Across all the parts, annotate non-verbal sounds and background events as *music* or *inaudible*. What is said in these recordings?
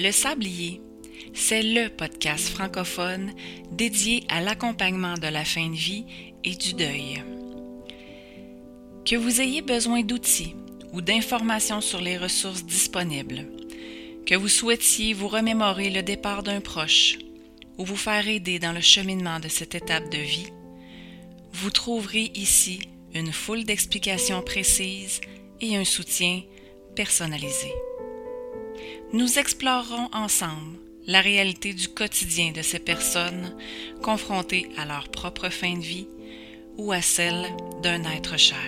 Le Sablier, c'est le podcast francophone dédié à l'accompagnement de la fin de vie et du deuil. Que vous ayez besoin d'outils ou d'informations sur les ressources disponibles, que vous souhaitiez vous remémorer le départ d'un proche ou vous faire aider dans le cheminement de cette étape de vie, vous trouverez ici une foule d'explications précises et un soutien personnalisé. Nous explorerons ensemble la réalité du quotidien de ces personnes confrontées à leur propre fin de vie ou à celle d'un être cher.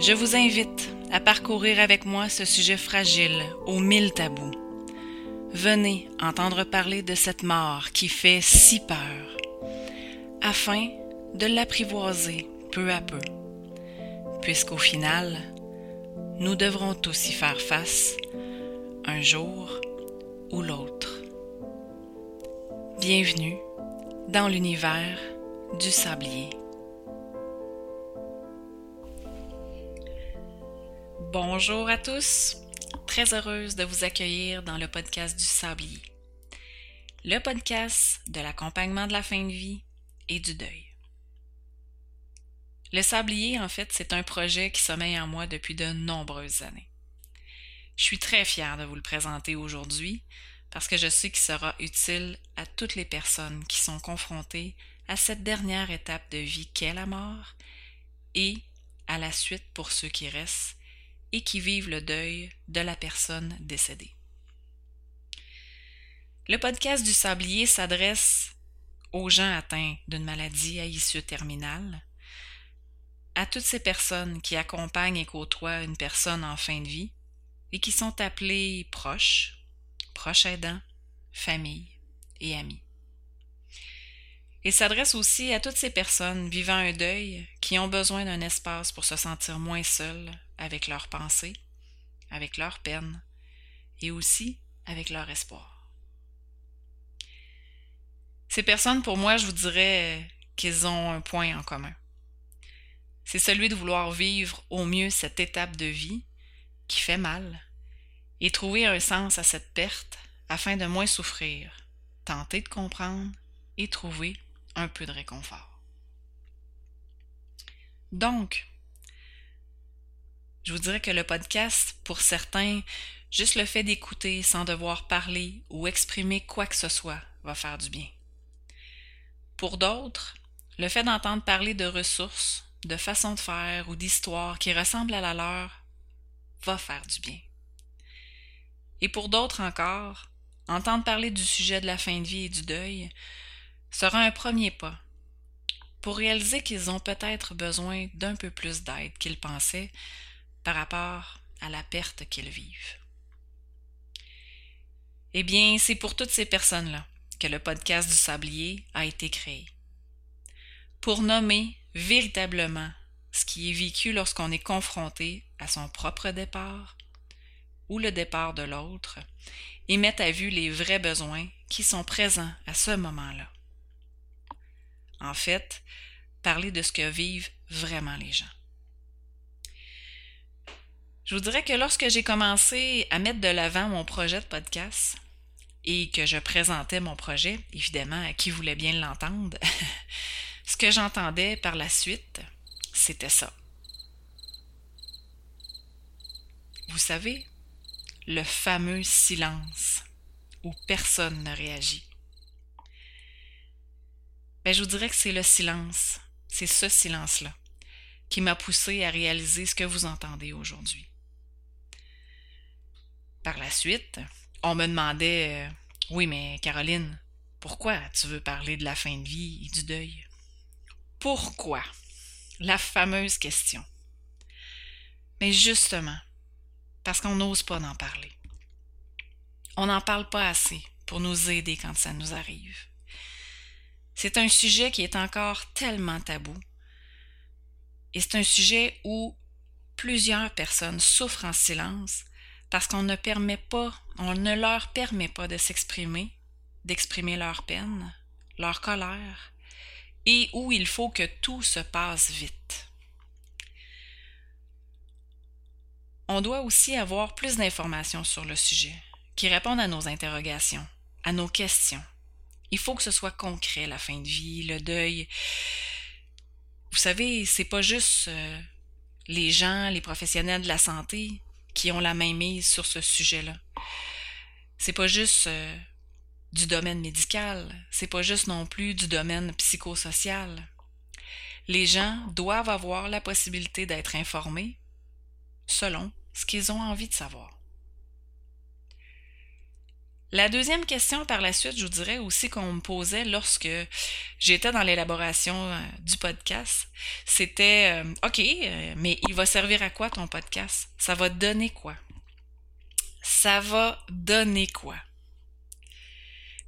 Je vous invite à parcourir avec moi ce sujet fragile aux mille tabous. Venez entendre parler de cette mort qui fait si peur, afin de l'apprivoiser peu à peu, puisqu'au final, nous devrons tous y faire face un jour ou l'autre. Bienvenue dans l'univers du sablier. Bonjour à tous, très heureuse de vous accueillir dans le podcast du sablier, le podcast de l'accompagnement de la fin de vie et du deuil. Le sablier, en fait, c'est un projet qui sommeille en moi depuis de nombreuses années. Je suis très fière de vous le présenter aujourd'hui parce que je sais qu'il sera utile à toutes les personnes qui sont confrontées à cette dernière étape de vie qu'est la mort et à la suite pour ceux qui restent et qui vivent le deuil de la personne décédée. Le podcast du sablier s'adresse aux gens atteints d'une maladie à issue terminale, à toutes ces personnes qui accompagnent et côtoient une personne en fin de vie et qui sont appelées proches, proches aidants, famille et amis. Il s'adresse aussi à toutes ces personnes vivant un deuil qui ont besoin d'un espace pour se sentir moins seuls avec leurs pensées, avec leurs peines et aussi avec leur espoir. Ces personnes, pour moi, je vous dirais qu'ils ont un point en commun c'est celui de vouloir vivre au mieux cette étape de vie qui fait mal et trouver un sens à cette perte afin de moins souffrir, tenter de comprendre et trouver un peu de réconfort. Donc, je vous dirais que le podcast, pour certains, juste le fait d'écouter sans devoir parler ou exprimer quoi que ce soit va faire du bien. Pour d'autres, le fait d'entendre parler de ressources, de façon de faire ou d'histoire qui ressemble à la leur va faire du bien. Et pour d'autres encore, entendre parler du sujet de la fin de vie et du deuil sera un premier pas pour réaliser qu'ils ont peut-être besoin d'un peu plus d'aide qu'ils pensaient par rapport à la perte qu'ils vivent. Eh bien, c'est pour toutes ces personnes-là que le podcast du sablier a été créé. Pour nommer véritablement ce qui est vécu lorsqu'on est confronté à son propre départ ou le départ de l'autre et mettre à vue les vrais besoins qui sont présents à ce moment-là. En fait, parler de ce que vivent vraiment les gens. Je vous dirais que lorsque j'ai commencé à mettre de l'avant mon projet de podcast et que je présentais mon projet, évidemment, à qui voulait bien l'entendre, *laughs* Ce que j'entendais par la suite, c'était ça. Vous savez, le fameux silence où personne ne réagit. Ben, je vous dirais que c'est le silence, c'est ce silence-là qui m'a poussé à réaliser ce que vous entendez aujourd'hui. Par la suite, on me demandait euh, Oui, mais Caroline, pourquoi tu veux parler de la fin de vie et du deuil? Pourquoi? La fameuse question. Mais justement, parce qu'on n'ose pas en parler. On n'en parle pas assez pour nous aider quand ça nous arrive. C'est un sujet qui est encore tellement tabou. Et c'est un sujet où plusieurs personnes souffrent en silence parce qu'on ne ne leur permet pas de s'exprimer, d'exprimer leur peine, leur colère, et où il faut que tout se passe vite. on doit aussi avoir plus d'informations sur le sujet, qui répondent à nos interrogations, à nos questions. Il faut que ce soit concret, la fin de vie, le deuil. Vous savez, c'est pas juste euh, les gens, les professionnels de la santé qui ont la main mise sur ce sujet-là. C'est pas juste euh, du domaine médical, c'est pas juste non plus du domaine psychosocial. Les gens doivent avoir la possibilité d'être informés selon ce qu'ils ont envie de savoir. La deuxième question par la suite, je vous dirais aussi qu'on me posait lorsque j'étais dans l'élaboration euh, du podcast, c'était euh, OK, euh, mais il va servir à quoi ton podcast? Ça va donner quoi? Ça va donner quoi?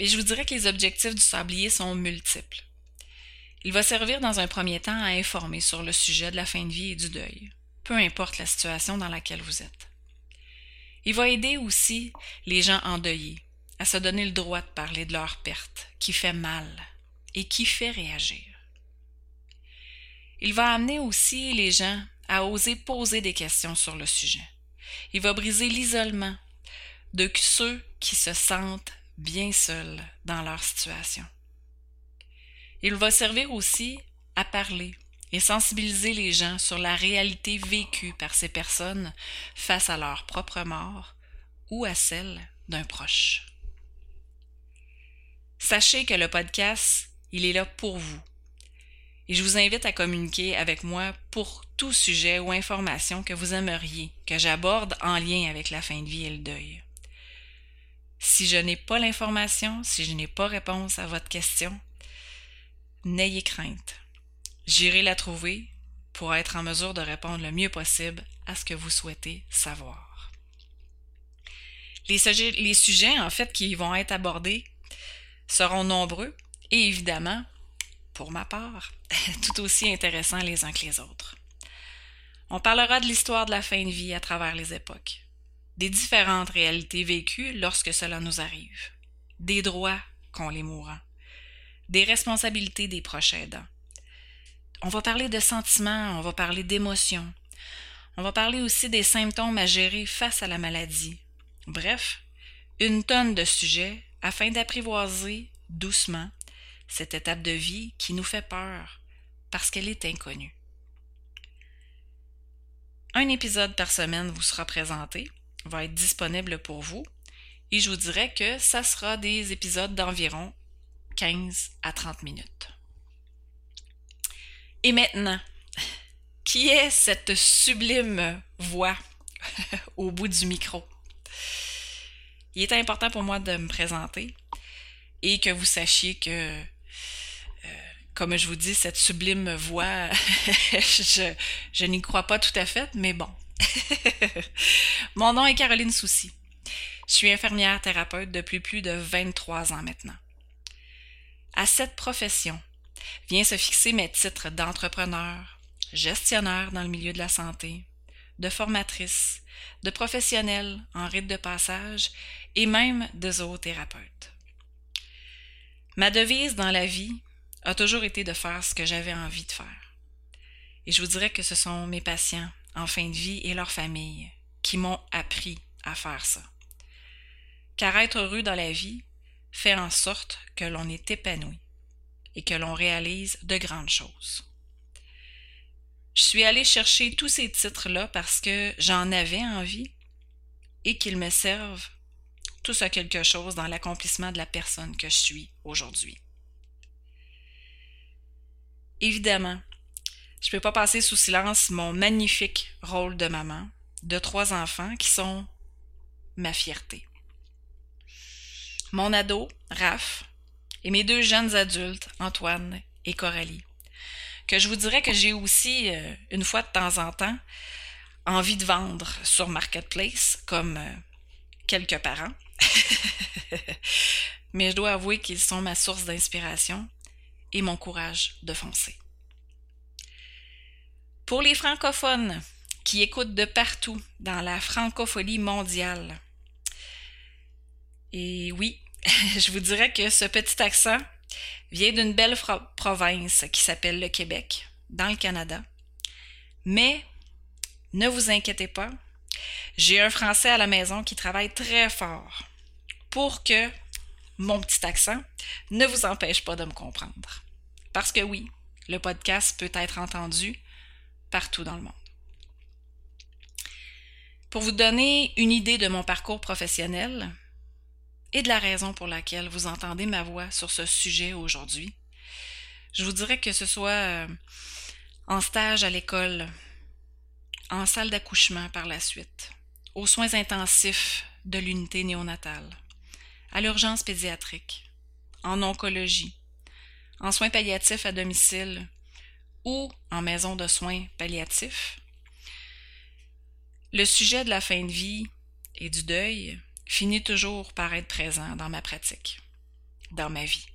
Je vous dirais que les objectifs du sablier sont multiples. Il va servir dans un premier temps à informer sur le sujet de la fin de vie et du deuil, peu importe la situation dans laquelle vous êtes. Il va aider aussi les gens endeuillés à se donner le droit de parler de leur perte, qui fait mal et qui fait réagir. Il va amener aussi les gens à oser poser des questions sur le sujet. Il va briser l'isolement de ceux qui se sentent bien seuls dans leur situation. Il va servir aussi à parler et sensibiliser les gens sur la réalité vécue par ces personnes face à leur propre mort ou à celle d'un proche. Sachez que le podcast, il est là pour vous. Et je vous invite à communiquer avec moi pour tout sujet ou information que vous aimeriez que j'aborde en lien avec la fin de vie et le deuil. Si je n'ai pas l'information, si je n'ai pas réponse à votre question, n'ayez crainte. J'irai la trouver pour être en mesure de répondre le mieux possible à ce que vous souhaitez savoir. Les sujets, en fait, qui vont être abordés seront nombreux et évidemment, pour ma part, *laughs* tout aussi intéressants les uns que les autres. On parlera de l'histoire de la fin de vie à travers les époques, des différentes réalités vécues lorsque cela nous arrive, des droits qu'ont les mourants, des responsabilités des proches aidants. On va parler de sentiments, on va parler d'émotions, on va parler aussi des symptômes à gérer face à la maladie. Bref, une tonne de sujets afin d'apprivoiser doucement cette étape de vie qui nous fait peur parce qu'elle est inconnue. Un épisode par semaine vous sera présenté, va être disponible pour vous, et je vous dirais que ça sera des épisodes d'environ 15 à 30 minutes. Et maintenant, *laughs* qui est cette sublime voix *laughs* au bout du micro? il est important pour moi de me présenter et que vous sachiez que, euh, comme je vous dis, cette sublime voix, *laughs* je, je n'y crois pas tout à fait, mais bon. *laughs* Mon nom est Caroline Soucy. Je suis infirmière thérapeute depuis plus de 23 ans maintenant. À cette profession vient se fixer mes titres d'entrepreneur, gestionnaire dans le milieu de la santé, de formatrice, de professionnelle en rite de passage et même de zoothérapeute. Ma devise dans la vie a toujours été de faire ce que j'avais envie de faire. Et je vous dirais que ce sont mes patients en fin de vie et leurs familles qui m'ont appris à faire ça. Car être heureux dans la vie fait en sorte que l'on est épanoui et que l'on réalise de grandes choses. Je suis allée chercher tous ces titres-là parce que j'en avais envie et qu'ils me servent tous à quelque chose dans l'accomplissement de la personne que je suis aujourd'hui. Évidemment, je ne peux pas passer sous silence mon magnifique rôle de maman de trois enfants qui sont ma fierté. Mon ado, Raph, et mes deux jeunes adultes, Antoine et Coralie que je vous dirais que j'ai aussi, euh, une fois de temps en temps, envie de vendre sur Marketplace, comme euh, quelques parents. *laughs* Mais je dois avouer qu'ils sont ma source d'inspiration et mon courage de foncer. Pour les francophones qui écoutent de partout dans la francophonie mondiale, et oui, *laughs* je vous dirais que ce petit accent vient d'une belle province qui s'appelle le Québec, dans le Canada. Mais ne vous inquiétez pas, J'ai un français à la maison qui travaille très fort pour que mon petit accent ne vous empêche pas de me comprendre. Parce que oui, le podcast peut être entendu partout dans le monde. Pour vous donner une idée de mon parcours professionnel et de la raison pour laquelle vous entendez ma voix sur ce sujet aujourd'hui, je vous dirais que ce soit euh, en stage à l'école, en salle d'accouchement par la suite, aux soins intensifs de l'unité néonatale, à l'urgence pédiatrique, en oncologie, en soins palliatifs à domicile ou en maison de soins palliatifs, le sujet de la fin de vie et du deuil finit toujours par être présent dans ma pratique, dans ma vie.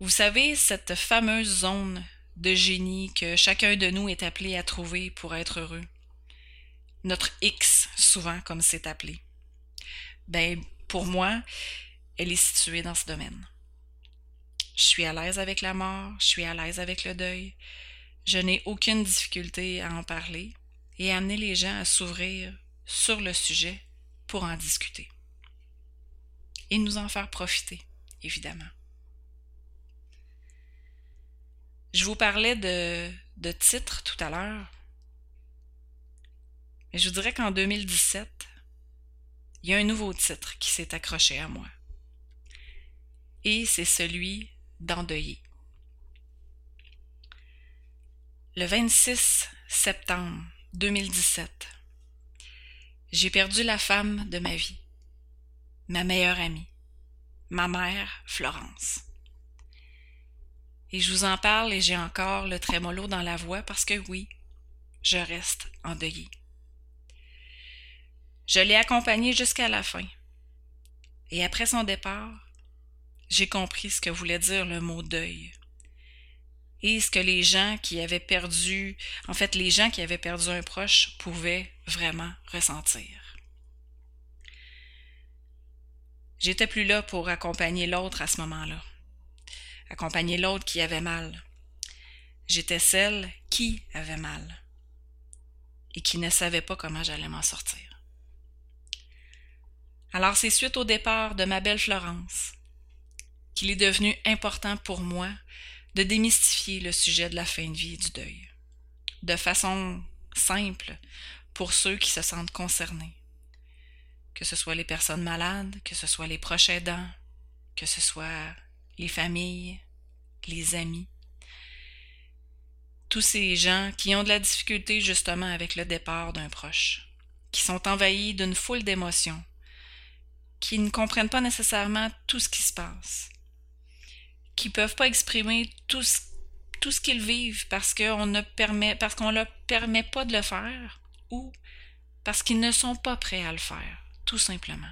Vous savez, cette fameuse zone de génie que chacun de nous est appelé à trouver pour être heureux. Notre X, souvent comme c'est appelé. Ben, pour moi, elle est située dans ce domaine. Je suis à l'aise avec la mort, je suis à l'aise avec le deuil. Je n'ai aucune difficulté à en parler et amener les gens à s'ouvrir sur le sujet pour en discuter. Et nous en faire profiter, évidemment. Je vous parlais de, de titres tout à l'heure. Mais je vous dirais qu'en 2017, il y a un nouveau titre qui s'est accroché à moi. Et c'est celui d'endeuiller. Le 26 septembre 2017. J'ai perdu la femme de ma vie, ma meilleure amie, ma mère, Florence. Et je vous en parle et j'ai encore le trémolo dans la voix parce que oui, je reste endeuillée. Je l'ai accompagnée jusqu'à la fin. Et après son départ, j'ai compris ce que voulait dire le mot deuil et ce que les gens qui avaient perdu, en fait, les gens qui avaient perdu un proche pouvaient vraiment ressentir. J'étais plus là pour accompagner l'autre à ce moment-là, accompagner l'autre qui avait mal. J'étais celle qui avait mal et qui ne savait pas comment j'allais m'en sortir. Alors c'est suite au départ de ma belle Florence qu'il est devenu important pour moi de démystifier le sujet de la fin de vie et du deuil, de façon simple pour ceux qui se sentent concernés, que ce soit les personnes malades, que ce soit les proches aidants, que ce soit les familles, les amis, tous ces gens qui ont de la difficulté justement avec le départ d'un proche, qui sont envahis d'une foule d'émotions, qui ne comprennent pas nécessairement tout ce qui se passe, qui peuvent pas exprimer tout ce, tout ce qu'ils vivent parce qu'on ne permet parce qu'on leur permet pas de le faire ou parce qu'ils ne sont pas prêts à le faire, tout simplement.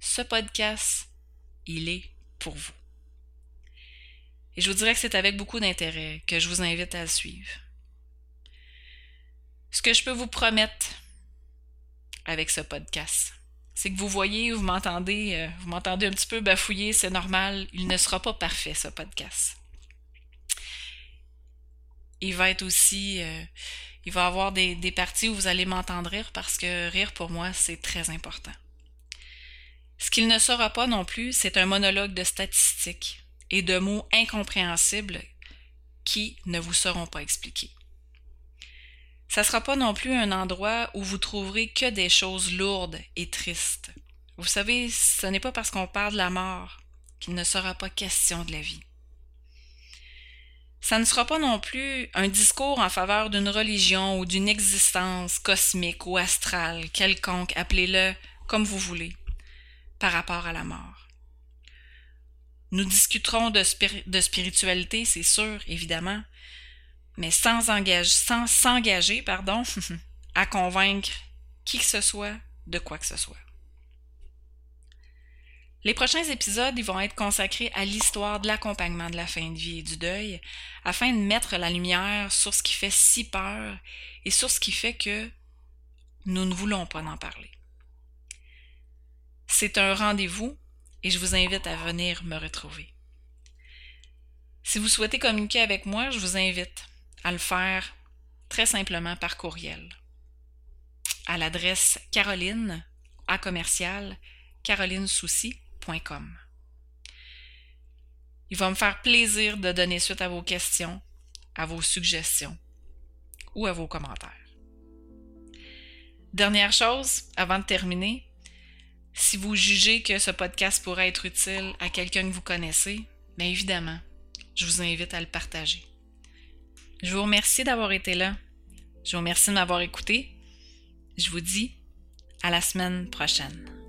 Ce podcast, il est pour vous. Et je vous dirais que c'est avec beaucoup d'intérêt que je vous invite à le suivre. Ce que je peux vous promettre avec ce podcast, c'est que vous voyez, vous m'entendez, euh, vous m'entendez un petit peu bafouiller, c'est normal, il ne sera pas parfait ce podcast. Il va être aussi, euh, il va avoir des, des parties où vous allez m'entendre rire parce que rire pour moi c'est très important. Ce qu'il ne sera pas non plus, c'est un monologue de statistiques et de mots incompréhensibles qui ne vous seront pas expliqués. Ça sera pas non plus un endroit où vous trouverez que des choses lourdes et tristes. Vous savez, ce n'est pas parce qu'on parle de la mort qu'il ne sera pas question de la vie. Ça ne sera pas non plus un discours en faveur d'une religion ou d'une existence cosmique ou astrale, quelconque, appelez-le comme vous voulez, par rapport à la mort. Nous discuterons de, de spiritualité, c'est sûr, évidemment, mais sans, engage, sans s'engager pardon, *laughs* à convaincre qui que ce soit de quoi que ce soit. Les prochains épisodes vont être consacrés à l'histoire de l'accompagnement de la fin de vie et du deuil, afin de mettre la lumière sur ce qui fait si peur et sur ce qui fait que nous ne voulons pas en parler. C'est un rendez-vous et je vous invite à venir me retrouver. Si vous souhaitez communiquer avec moi, je vous invite à le faire très simplement par courriel à l'adresse caroline à commercial carolinesouci.com. Il va me faire plaisir de donner suite à vos questions, à vos suggestions ou à vos commentaires. Dernière chose, avant de terminer, si vous jugez que ce podcast pourrait être utile à quelqu'un que vous connaissez, bien évidemment, je vous invite à le partager. Je vous remercie d'avoir été là. Je vous remercie de m'avoir écouté. Je vous dis à la semaine prochaine.